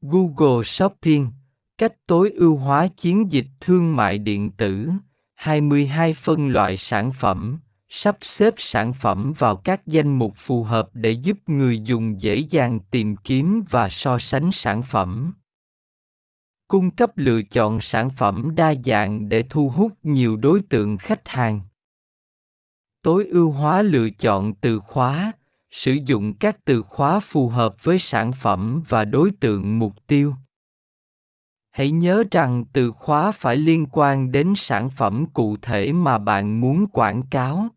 Google Shopping, cách tối ưu hóa chiến dịch thương mại điện tử, 22 phân loại sản phẩm, sắp xếp sản phẩm vào các danh mục phù hợp để giúp người dùng dễ dàng tìm kiếm và so sánh sản phẩm. Cung cấp lựa chọn sản phẩm đa dạng để thu hút nhiều đối tượng khách hàng. Tối ưu hóa lựa chọn từ khóa, sử dụng các từ khóa phù hợp với sản phẩm và đối tượng mục tiêu. Hãy nhớ rằng từ khóa phải liên quan đến sản phẩm cụ thể mà bạn muốn quảng cáo.